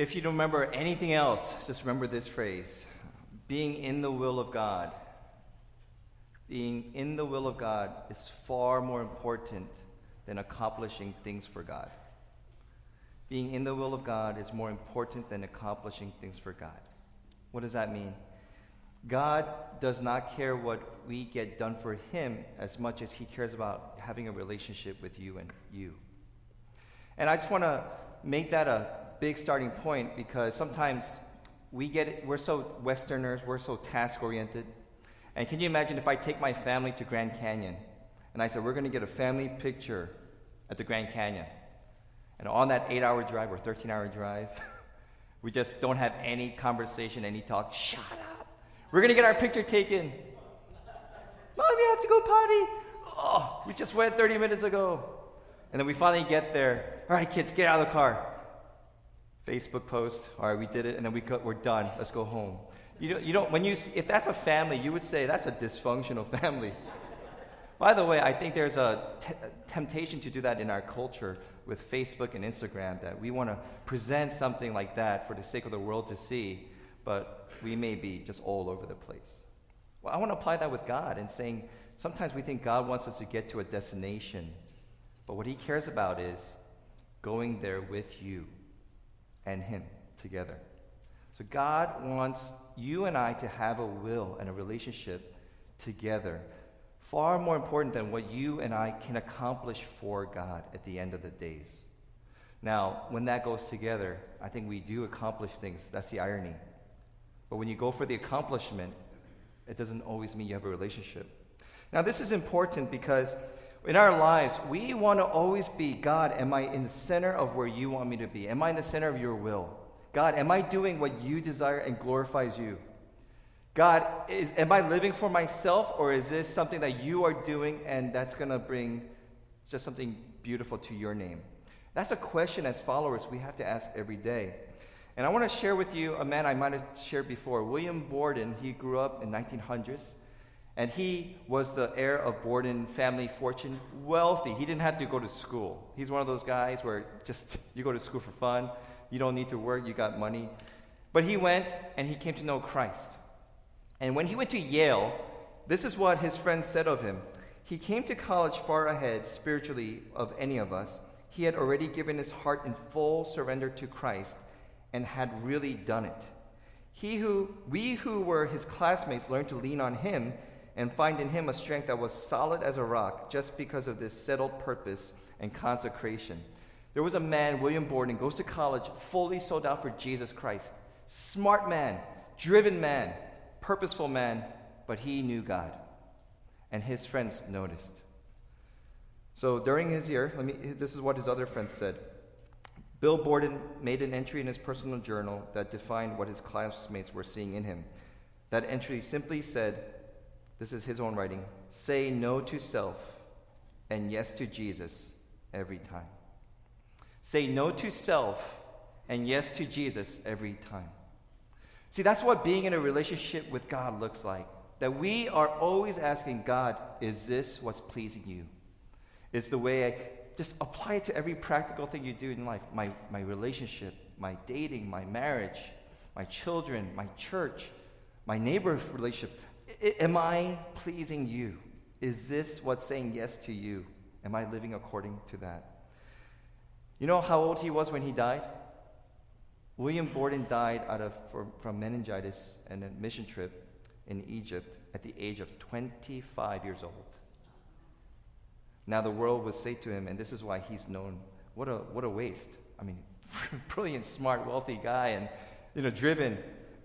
If you don't remember anything else, just remember this phrase being in the will of God. Being in the will of God is far more important than accomplishing things for God. Being in the will of God is more important than accomplishing things for God. What does that mean? God does not care what we get done for Him as much as He cares about having a relationship with you and you. And I just want to make that a big starting point because sometimes we get we're so Westerners, we're so task oriented. And can you imagine if I take my family to Grand Canyon and I said, we're going to get a family picture at the Grand Canyon? And on that eight hour drive or 13 hour drive, we just don't have any conversation, any talk. Shut up. We're going to get our picture taken. Mom, you have to go potty. Oh, we just went 30 minutes ago. And then we finally get there. All right, kids, get out of the car. Facebook post. All right, we did it, and then we we're done. Let's go home. You don't, you don't, when you, if that's a family, you would say that's a dysfunctional family. By the way, I think there's a t- temptation to do that in our culture with Facebook and Instagram that we want to present something like that for the sake of the world to see, but we may be just all over the place. Well, I want to apply that with God and saying sometimes we think God wants us to get to a destination, but what He cares about is going there with you and Him together. So God wants you and I to have a will and a relationship together, far more important than what you and I can accomplish for God at the end of the days. Now, when that goes together, I think we do accomplish things. That's the irony. But when you go for the accomplishment, it doesn't always mean you have a relationship. Now, this is important because in our lives, we want to always be God, am I in the center of where you want me to be? Am I in the center of your will? God, am I doing what you desire and glorifies you? God, is, am I living for myself or is this something that you are doing and that's going to bring just something beautiful to your name? That's a question as followers we have to ask every day. And I want to share with you a man I might have shared before, William Borden. He grew up in 1900s. And he was the heir of Borden family fortune, wealthy. He didn't have to go to school. He's one of those guys where just you go to school for fun, you don't need to work, you got money. But he went and he came to know Christ. And when he went to Yale, this is what his friends said of him. He came to college far ahead spiritually of any of us. He had already given his heart in full surrender to Christ and had really done it. He who we who were his classmates learned to lean on him and find in him a strength that was solid as a rock just because of this settled purpose and consecration. There was a man, William Borden, goes to college fully sold out for Jesus Christ. Smart man, driven man, purposeful man, but he knew God. And his friends noticed. So during his year, let me, this is what his other friends said. Bill Borden made an entry in his personal journal that defined what his classmates were seeing in him. That entry simply said, this is his own writing. Say no to self and yes to Jesus every time. Say no to self and yes to Jesus every time. See, that's what being in a relationship with God looks like. That we are always asking God, is this what's pleasing you? Is the way I just apply it to every practical thing you do in life my, my relationship, my dating, my marriage, my children, my church, my neighbor relationships. Am I pleasing you? Is this what's saying yes to you? Am I living according to that? You know how old he was when he died? William Borden died out of, from, from meningitis and a mission trip in Egypt at the age of 25 years old. Now the world would say to him, and this is why he's known, what a, what a waste. I mean, brilliant, smart, wealthy guy, and you know, driven.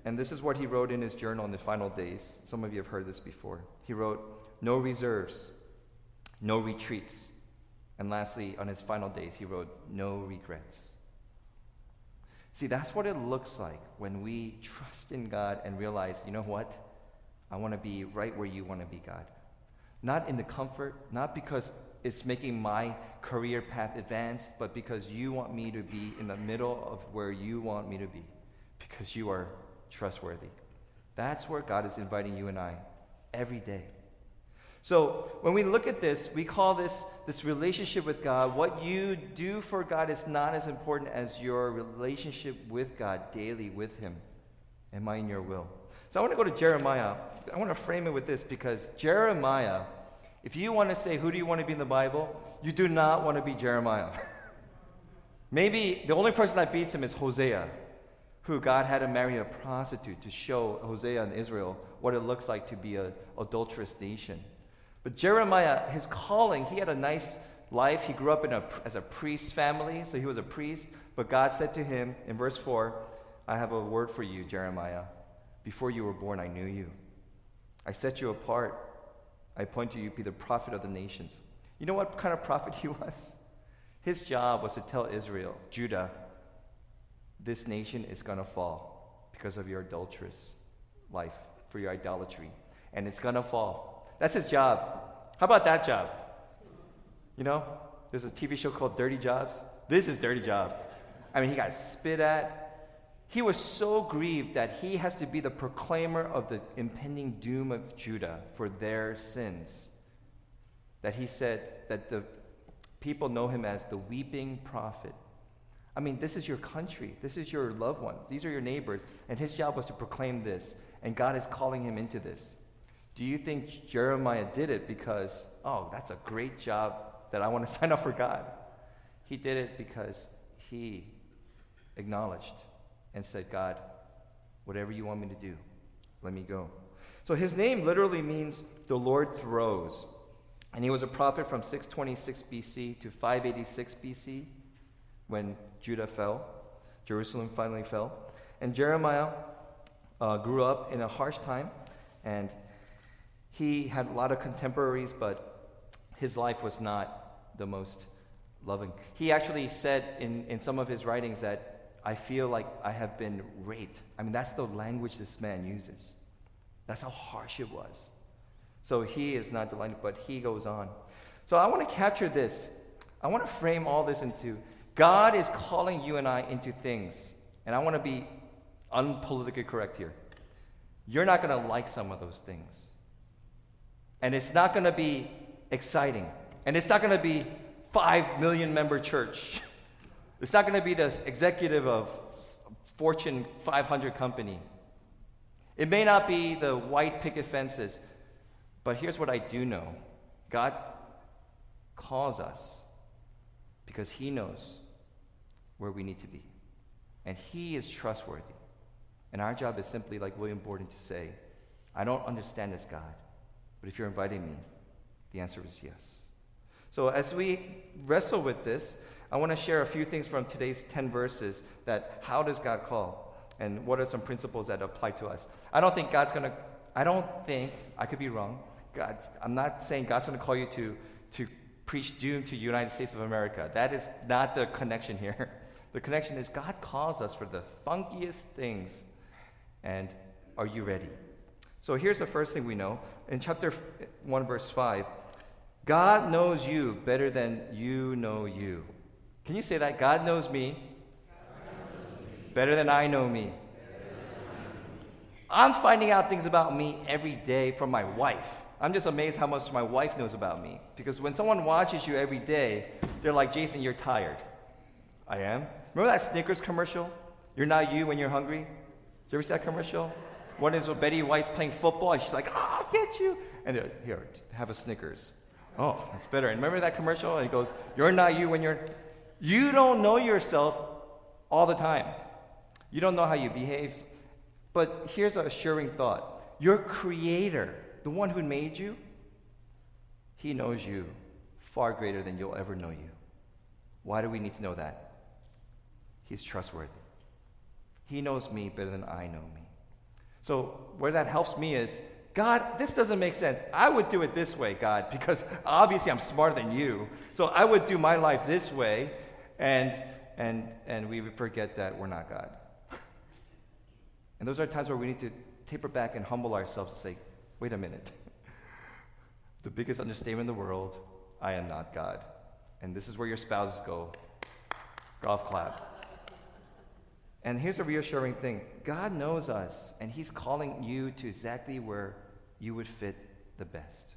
And this is what he wrote in his journal in the final days. Some of you have heard this before. He wrote, No reserves, no retreats. And lastly, on his final days, he wrote, No regrets. See, that's what it looks like when we trust in God and realize, you know what? I want to be right where you want to be, God. Not in the comfort, not because it's making my career path advance, but because you want me to be in the middle of where you want me to be, because you are trustworthy. That's where God is inviting you and I every day. So when we look at this, we call this this relationship with God. What you do for God is not as important as your relationship with God daily with Him. Am I in your will? So I want to go to Jeremiah. I want to frame it with this because Jeremiah, if you want to say, who do you want to be in the Bible? You do not want to be Jeremiah. Maybe the only person that beats him is Hosea, who God had to marry a prostitute to show Hosea and Israel what it looks like to be an adulterous nation. But Jeremiah, his calling, he had a nice life. He grew up in a, as a priest family, so he was a priest. But God said to him in verse 4, I have a word for you, Jeremiah. Before you were born, I knew you. I set you apart. I appointed you to be the prophet of the nations. You know what kind of prophet he was? His job was to tell Israel, Judah, this nation is going to fall because of your adulterous life, for your idolatry. And it's going to fall. That's his job. How about that job? You know, there's a TV show called Dirty Jobs. This is Dirty Job. I mean, he got spit at. He was so grieved that he has to be the proclaimer of the impending doom of Judah for their sins. That he said that the people know him as the weeping prophet. I mean, this is your country. This is your loved ones. These are your neighbors. And his job was to proclaim this. And God is calling him into this. Do you think Jeremiah did it because, oh, that's a great job that I want to sign up for God? He did it because he acknowledged and said, God, whatever you want me to do, let me go. So his name literally means the Lord throws. And he was a prophet from 626 BC to 586 BC when Judah fell, Jerusalem finally fell. And Jeremiah uh, grew up in a harsh time, and he had a lot of contemporaries, but his life was not the most loving. He actually said in, in some of his writings that I feel like I have been raped. I mean, that's the language this man uses. That's how harsh it was. So he is not delighted, but he goes on. So I want to capture this. I want to frame all this into God is calling you and I into things. And I want to be unpolitically correct here. You're not going to like some of those things. And it's not going to be exciting. And it's not going to be 5 million member church. It's not going to be the executive of Fortune 500 company. It may not be the white picket fences. But here's what I do know God calls us because He knows where we need to be. And He is trustworthy. And our job is simply, like William Borden, to say, I don't understand this God. But if you're inviting me, the answer is yes. So as we wrestle with this, I want to share a few things from today's 10 verses that how does God call? And what are some principles that apply to us? I don't think God's going to, I don't think, I could be wrong. God, I'm not saying God's going to call you to, to preach doom to United States of America. That is not the connection here. The connection is God calls us for the funkiest things. And are you ready? So here's the first thing we know in chapter 1, verse 5 God knows you better than you know you. Can you say that? God knows me, better than I know me. I'm finding out things about me every day from my wife. I'm just amazed how much my wife knows about me. Because when someone watches you every day, they're like, Jason, you're tired. I am. Remember that Snickers commercial? You're not you when you're hungry? Did you ever see that commercial? One is with Betty White's playing football, and she's like, oh, I'll get you. And they're, here, have a Snickers. Oh, that's better. And remember that commercial? And he goes, You're not you when you're. You don't know yourself all the time. You don't know how you behave. But here's an assuring thought your creator, the one who made you, he knows you far greater than you'll ever know you. Why do we need to know that? He's trustworthy. He knows me better than I know me. So, where that helps me is God, this doesn't make sense. I would do it this way, God, because obviously I'm smarter than you. So, I would do my life this way, and, and, and we forget that we're not God. and those are times where we need to taper back and humble ourselves and say, wait a minute. the biggest understatement in the world I am not God. And this is where your spouses go golf clap. And here's a reassuring thing God knows us, and He's calling you to exactly where you would fit the best.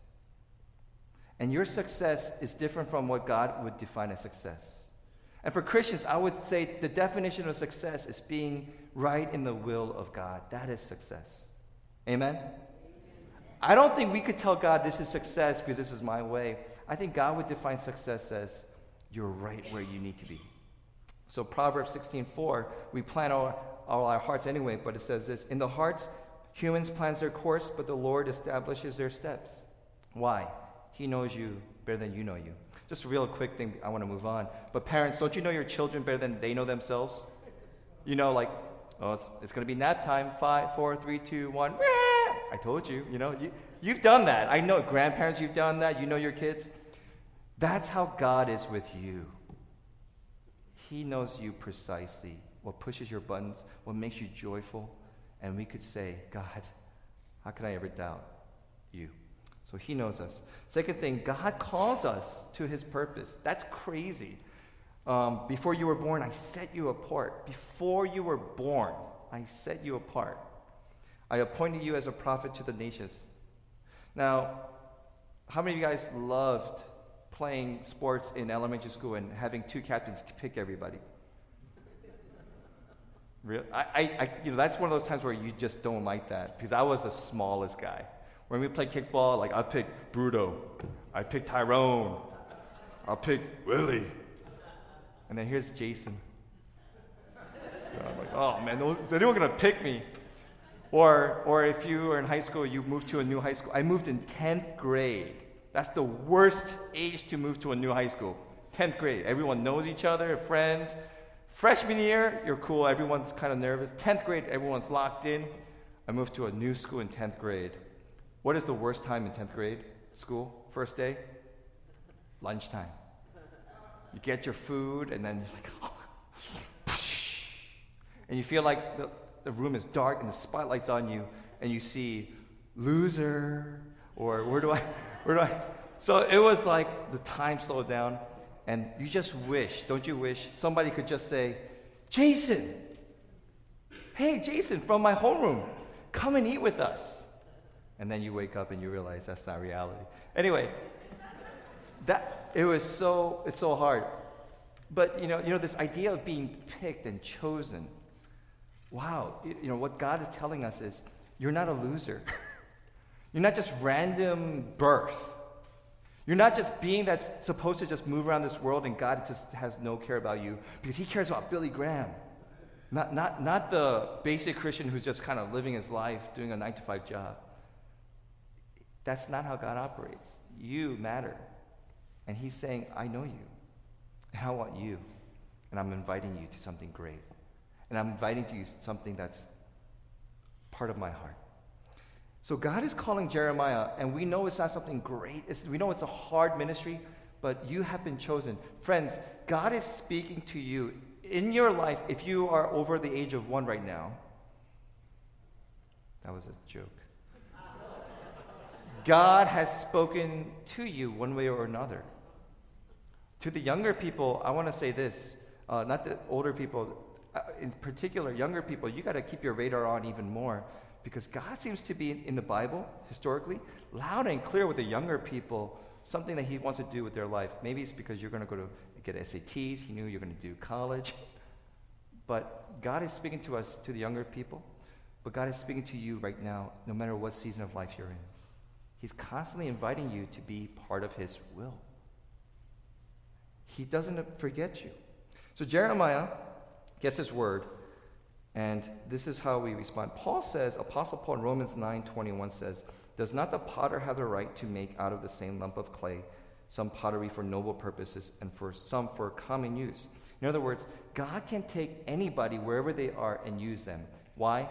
And your success is different from what God would define as success. And for Christians, I would say the definition of success is being right in the will of God. That is success. Amen? I don't think we could tell God this is success because this is my way. I think God would define success as you're right where you need to be. So Proverbs 16:4, we plan all, all our hearts anyway, but it says this, in the hearts humans plans their course, but the Lord establishes their steps. Why? He knows you better than you know you. Just a real quick thing, I want to move on. But parents, don't you know your children better than they know themselves? You know, like, oh, it's, it's going to be nap time. Five, four, three, two, one. I told you, you know, you, you've done that. I know, grandparents, you've done that. You know your kids. That's how God is with you. He knows you precisely, what pushes your buttons, what makes you joyful. And we could say, God, how can I ever doubt you? So he knows us. Second thing, God calls us to his purpose. That's crazy. Um, before you were born, I set you apart. Before you were born, I set you apart. I appointed you as a prophet to the nations. Now, how many of you guys loved playing sports in elementary school and having two captains pick everybody? Real, I, I, you know, that's one of those times where you just don't like that because I was the smallest guy. When we played kickball, like I pick Bruto, I pick Tyrone, I'll pick Willie, and then here's Jason. I'm like, oh man, is anyone gonna pick me? Or, or if you were in high school, you moved to a new high school. I moved in 10th grade. That's the worst age to move to a new high school. 10th grade. Everyone knows each other, friends. Freshman year, you're cool. Everyone's kind of nervous. 10th grade, everyone's locked in. I moved to a new school in 10th grade. What is the worst time in 10th grade school? First day? Lunchtime. You get your food, and then you're like, and you feel like the, the room is dark and the spotlight's on you, and you see loser, or where do I, do I? So it was like the time slowed down, and you just wish, don't you wish, somebody could just say, Jason, hey, Jason, from my homeroom, come and eat with us and then you wake up and you realize that's not reality. Anyway, that it was so it's so hard. But you know, you know this idea of being picked and chosen. Wow, you know what God is telling us is you're not a loser. you're not just random birth. You're not just being that's supposed to just move around this world and God just has no care about you because he cares about Billy Graham. Not, not, not the basic Christian who's just kind of living his life doing a nine to five job. That's not how God operates. You matter. And He's saying, I know you. And I want you. And I'm inviting you to something great. And I'm inviting you to something that's part of my heart. So God is calling Jeremiah, and we know it's not something great. It's, we know it's a hard ministry, but you have been chosen. Friends, God is speaking to you in your life if you are over the age of one right now. That was a joke. God has spoken to you one way or another. To the younger people, I want to say this uh, not the older people, uh, in particular, younger people, you got to keep your radar on even more because God seems to be in, the Bible, historically, loud and clear with the younger people, something that He wants to do with their life. Maybe it's because you're going to go to get SATs, He knew you're going to do college. But God is speaking to us, to the younger people, but God is speaking to you right now, no matter what season of life you're in. He's constantly inviting you to be part of His will. He doesn't forget you. So Jeremiah gets his word, and this is how we respond. Paul says, Apostle Paul in Romans 9 21 says, Does not the potter have the right to make out of the same lump of clay some pottery for noble purposes and for some for common use? In other words, God can take anybody wherever they are and use them. Why?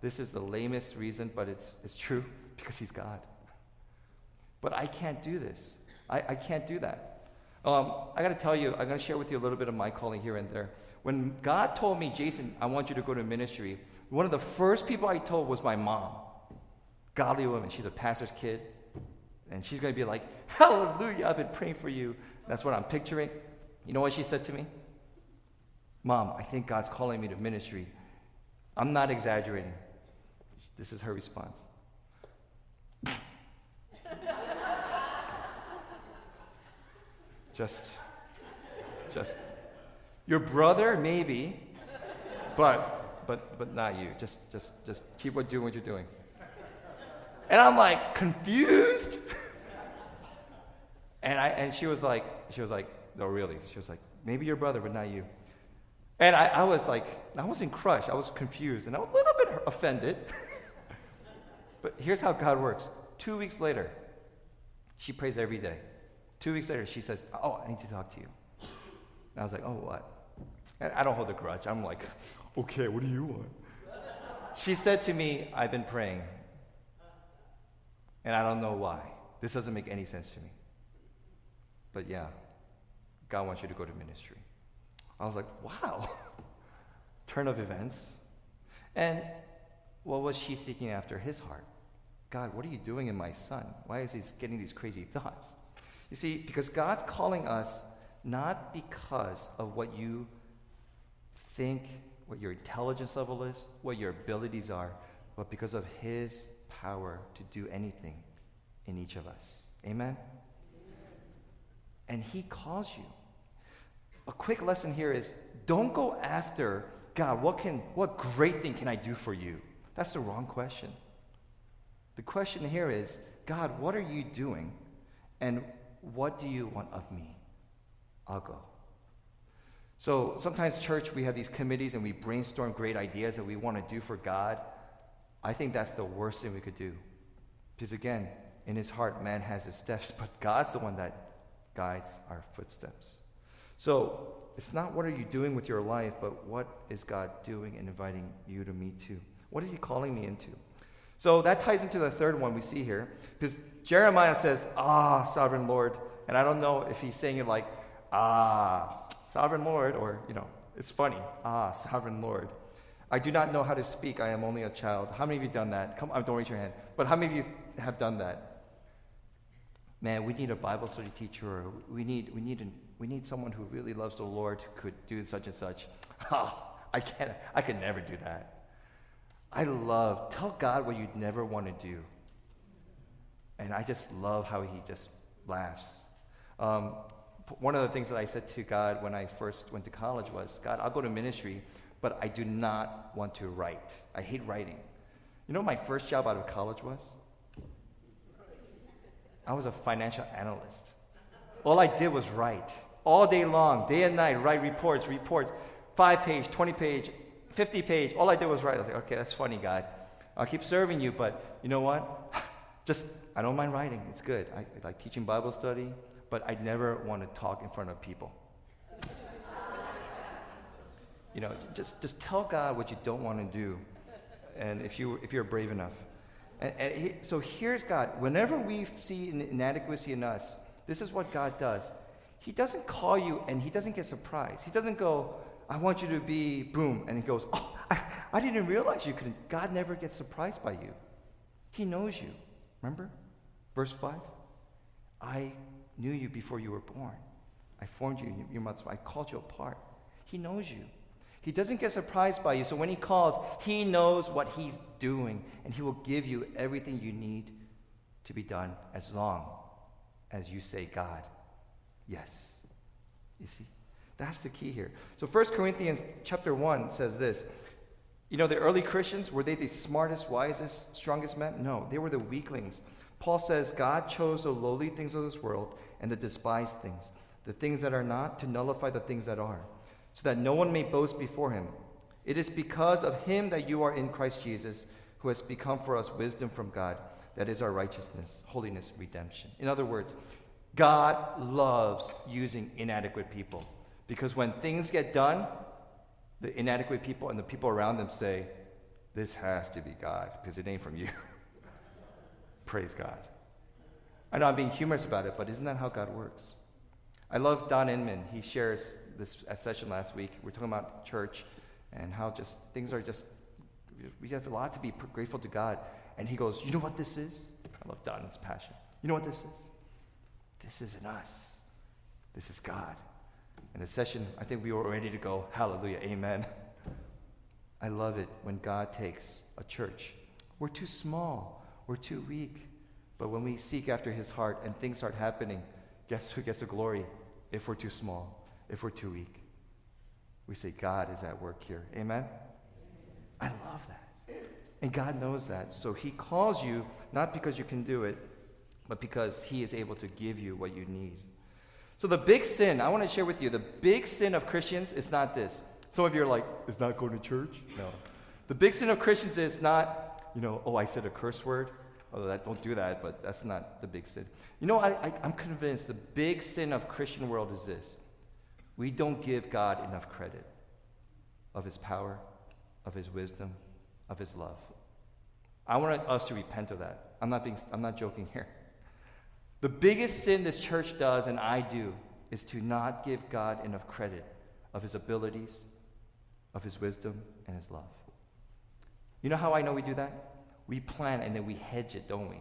This is the lamest reason, but it's, it's true because He's God. But I can't do this. I, I can't do that. Um, I got to tell you, I'm going to share with you a little bit of my calling here and there. When God told me, Jason, I want you to go to ministry, one of the first people I told was my mom. Godly woman. She's a pastor's kid. And she's going to be like, Hallelujah, I've been praying for you. That's what I'm picturing. You know what she said to me? Mom, I think God's calling me to ministry. I'm not exaggerating. This is her response. Just, just, your brother, maybe, but, but, but not you. Just, just, just keep on doing what you're doing. And I'm like confused. and I, and she was like, she was like, no, really. She was like, maybe your brother, but not you. And I, I was like, I wasn't crushed. I was confused and I was a little bit offended. but here's how God works. Two weeks later, she prays every day. Two weeks later, she says, Oh, I need to talk to you. And I was like, Oh, what? And I don't hold a grudge. I'm like, Okay, what do you want? She said to me, I've been praying. And I don't know why. This doesn't make any sense to me. But yeah, God wants you to go to ministry. I was like, wow, turn of events. And what was she seeking after his heart? God, what are you doing in my son? Why is he getting these crazy thoughts? You see, because God's calling us not because of what you think, what your intelligence level is, what your abilities are, but because of his power to do anything in each of us. Amen? And he calls you a quick lesson here is don't go after God, what can what great thing can I do for you? That's the wrong question. The question here is, God, what are you doing? And what do you want of me? I'll go. So sometimes, church, we have these committees and we brainstorm great ideas that we want to do for God. I think that's the worst thing we could do. Because again, in his heart, man has his steps, but God's the one that guides our footsteps. So it's not what are you doing with your life, but what is God doing and inviting you to meet to? What is He calling me into? So that ties into the third one we see here, because Jeremiah says, Ah, sovereign Lord. And I don't know if he's saying it like, Ah, sovereign Lord, or, you know, it's funny, Ah, sovereign Lord. I do not know how to speak. I am only a child. How many of you done that? Come on, don't raise your hand. But how many of you have done that? Man, we need a Bible study teacher, or we need, we need an we need someone who really loves the Lord who could do such and such. Oh, I can't, I could never do that. I love, tell God what you'd never want to do. And I just love how he just laughs. Um, one of the things that I said to God when I first went to college was, God, I'll go to ministry, but I do not want to write. I hate writing. You know what my first job out of college was? I was a financial analyst. All I did was write all day long, day and night, write reports, reports, five page, 20 page, 50 page. All I did was write. I was like, okay, that's funny, God. I'll keep serving you, but you know what? Just, I don't mind writing. It's good. I, I like teaching Bible study, but I never want to talk in front of people. you know, just, just tell God what you don't want to do, and if, you, if you're brave enough. And, and he, so here's God. Whenever we see an inadequacy in us, this is what God does. He doesn't call you and he doesn't get surprised. He doesn't go, I want you to be boom. And he goes, Oh, I, I didn't realize you couldn't. God never gets surprised by you. He knows you. Remember? Verse 5 I knew you before you were born. I formed you in your mother's I called you apart. He knows you. He doesn't get surprised by you. So when he calls, he knows what he's doing, and he will give you everything you need to be done as long as you say, God, Yes. You see? That's the key here. So 1 Corinthians chapter 1 says this. You know, the early Christians, were they the smartest, wisest, strongest men? No, they were the weaklings. Paul says God chose the lowly things of this world and the despised things, the things that are not, to nullify the things that are, so that no one may boast before him. It is because of him that you are in Christ Jesus, who has become for us wisdom from God, that is our righteousness, holiness, redemption. In other words, God loves using inadequate people because when things get done, the inadequate people and the people around them say, This has to be God because it ain't from you. Praise God. I know I'm being humorous about it, but isn't that how God works? I love Don Inman. He shares this session last week. We're talking about church and how just things are just, we have a lot to be grateful to God. And he goes, You know what this is? I love Don's passion. You know what this is? This isn't us. This is God. In the session, I think we were ready to go, hallelujah, amen. I love it when God takes a church. We're too small, we're too weak. But when we seek after his heart and things start happening, guess who gets the glory? if we're too small, if we're too weak. We say, God is at work here. Amen? I love that. And God knows that. So He calls you not because you can do it, but because He is able to give you what you need. So, the big sin, I want to share with you, the big sin of Christians is not this. Some of you are like, is not going to church? No. The big sin of Christians is not, you know, oh, I said a curse word. Although that, don't do that, but that's not the big sin. You know, I, I, I'm convinced the big sin of Christian world is this. We don't give God enough credit of his power, of his wisdom, of his love. I want us to repent of that. I'm not, being, I'm not joking here. The biggest sin this church does, and I do, is to not give God enough credit of his abilities, of his wisdom, and his love. You know how I know we do that? We plan and then we hedge it, don't we?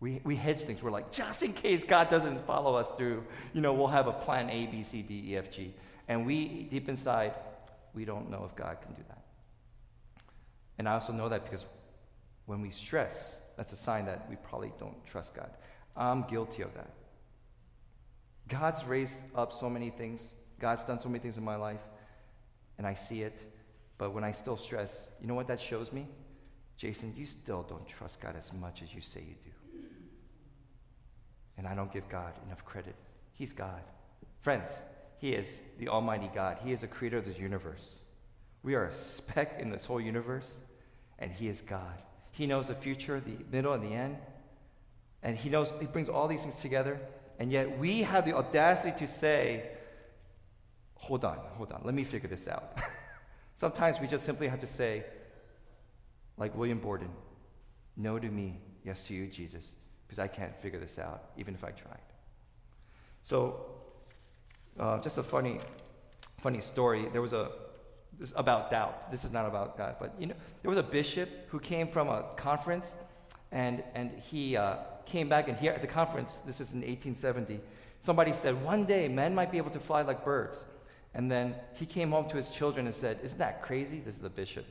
We, we hedge things. We're like, just in case God doesn't follow us through, you know, we'll have a plan A, B, C, D, E, F, G. And we, deep inside, we don't know if God can do that. And I also know that because when we stress, that's a sign that we probably don't trust God. I'm guilty of that. God's raised up so many things, God's done so many things in my life, and I see it. But when I still stress, you know what that shows me? Jason, you still don't trust God as much as you say you do. And I don't give God enough credit. He's God. Friends, He is the Almighty God. He is the creator of this universe. We are a speck in this whole universe, and He is God. He knows the future, the middle, and the end. And he knows, he brings all these things together. And yet we have the audacity to say, hold on, hold on, let me figure this out. Sometimes we just simply have to say, like William Borden, no to me, yes to you, Jesus, because I can't figure this out, even if I tried. So, uh, just a funny, funny story. There was a this about doubt. This is not about God, but you know, there was a bishop who came from a conference, and and he uh, came back and here at the conference, this is in 1870, somebody said, One day men might be able to fly like birds. And then he came home to his children and said, Isn't that crazy? This is the bishop.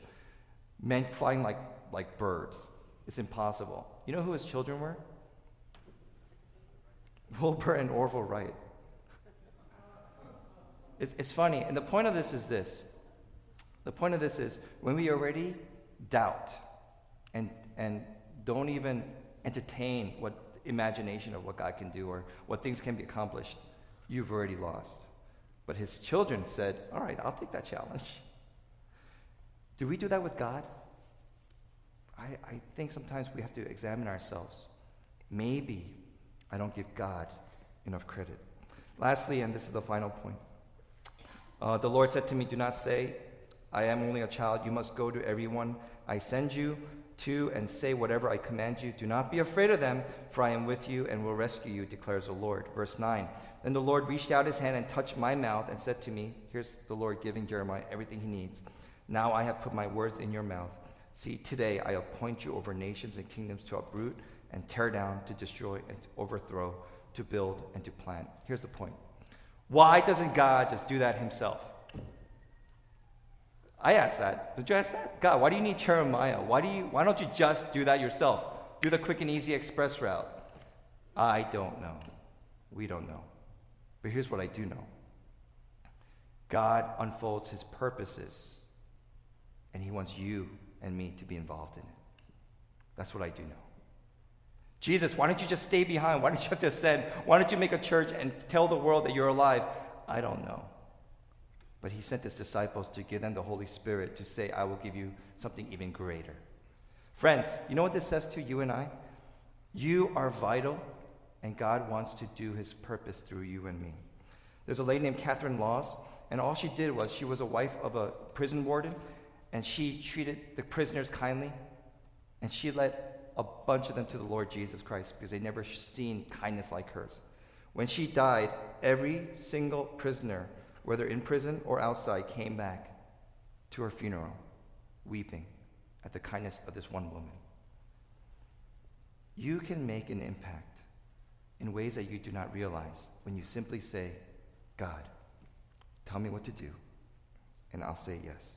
Men flying like, like birds. It's impossible. You know who his children were? Wilbur and Orville Wright. It's, it's funny. And the point of this is this the point of this is when we already doubt and, and don't even entertain what imagination of what God can do or what things can be accomplished, you've already lost. But his children said, All right, I'll take that challenge. Do we do that with God? I, I think sometimes we have to examine ourselves. Maybe I don't give God enough credit. Lastly, and this is the final point uh, the Lord said to me, Do not say, I am only a child. You must go to everyone I send you to and say whatever I command you. Do not be afraid of them, for I am with you and will rescue you, declares the Lord. Verse 9. Then the Lord reached out his hand and touched my mouth and said to me, Here's the Lord giving Jeremiah everything he needs. Now I have put my words in your mouth. See, today I appoint you over nations and kingdoms to uproot and tear down, to destroy and to overthrow, to build and to plant. Here's the point. Why doesn't God just do that himself? I asked that. Did you ask that? God, why do you need Jeremiah? Why, do you, why don't you just do that yourself? Do the quick and easy express route. I don't know. We don't know. But here's what I do know God unfolds his purposes, and he wants you and me to be involved in it. That's what I do know. Jesus, why don't you just stay behind? Why don't you have to ascend? Why don't you make a church and tell the world that you're alive? I don't know. But he sent his disciples to give them the Holy Spirit to say, I will give you something even greater. Friends, you know what this says to you and I? You are vital, and God wants to do his purpose through you and me. There's a lady named Kathryn Lawes, and all she did was she was a wife of a prison warden, and she treated the prisoners kindly, and she led a bunch of them to the Lord Jesus Christ because they never seen kindness like hers. When she died, every single prisoner whether in prison or outside, came back to her funeral, weeping at the kindness of this one woman. You can make an impact in ways that you do not realize when you simply say, God, tell me what to do, and I'll say yes.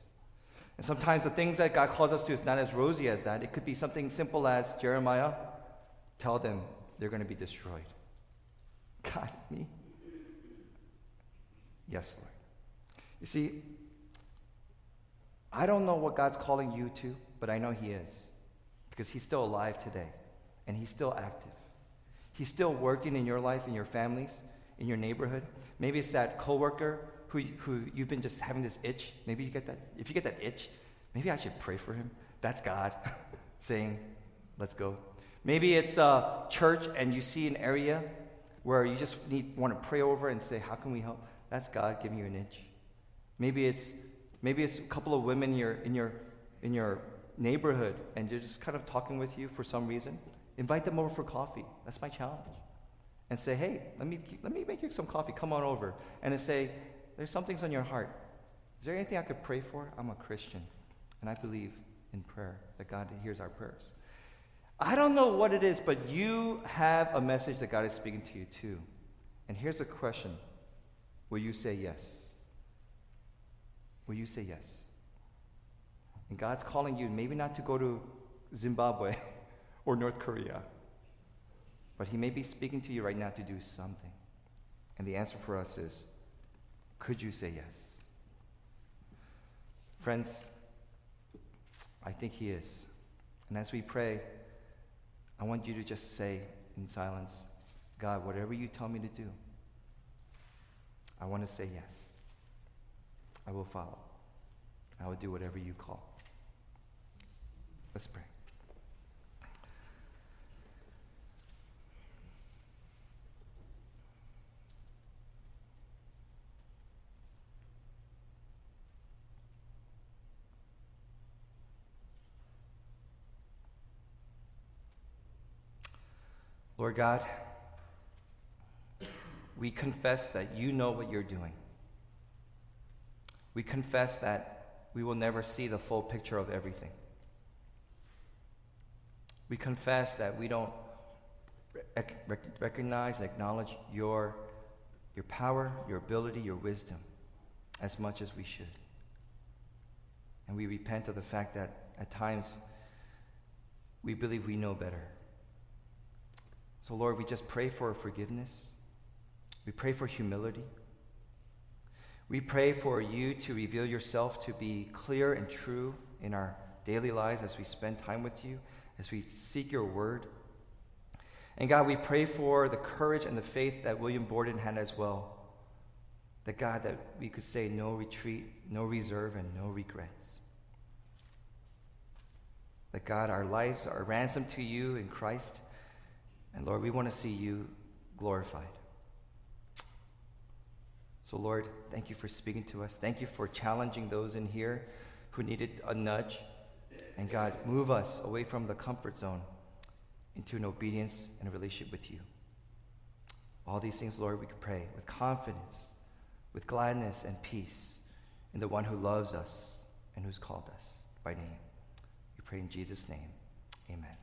And sometimes the things that God calls us to is not as rosy as that. It could be something simple as Jeremiah, tell them they're going to be destroyed. God, me? Yes, Lord. You see, I don't know what God's calling you to, but I know He is because He's still alive today and He's still active. He's still working in your life, in your families, in your neighborhood. Maybe it's that coworker who, who you've been just having this itch. Maybe you get that. If you get that itch, maybe I should pray for him. That's God saying, let's go. Maybe it's a church and you see an area where you just need, want to pray over and say, how can we help? That's God giving you an itch. Maybe it's, maybe it's a couple of women in your, in, your, in your neighborhood and they're just kind of talking with you for some reason. Invite them over for coffee. That's my challenge. And say, hey, let me, let me make you some coffee. Come on over. And say, there's some things on your heart. Is there anything I could pray for? I'm a Christian. And I believe in prayer, that God hears our prayers. I don't know what it is, but you have a message that God is speaking to you too. And here's a question Will you say yes? Will you say yes? And God's calling you maybe not to go to Zimbabwe or North Korea, but He may be speaking to you right now to do something. And the answer for us is could you say yes? Friends, I think He is. And as we pray, I want you to just say in silence, God, whatever you tell me to do, I want to say yes. I will follow. I will do whatever you call. Let's pray. Lord God, we confess that you know what you're doing. We confess that we will never see the full picture of everything. We confess that we don't rec- recognize and acknowledge your, your power, your ability, your wisdom as much as we should. And we repent of the fact that at times we believe we know better. So, Lord, we just pray for forgiveness. We pray for humility. We pray for you to reveal yourself to be clear and true in our daily lives as we spend time with you, as we seek your word. And God, we pray for the courage and the faith that William Borden had as well. That God, that we could say no retreat, no reserve, and no regrets. That God, our lives are ransomed to you in Christ and Lord, we want to see you glorified. So, Lord, thank you for speaking to us. Thank you for challenging those in here who needed a nudge. And God, move us away from the comfort zone into an obedience and a relationship with you. All these things, Lord, we pray with confidence, with gladness and peace in the one who loves us and who's called us by name. We pray in Jesus' name. Amen.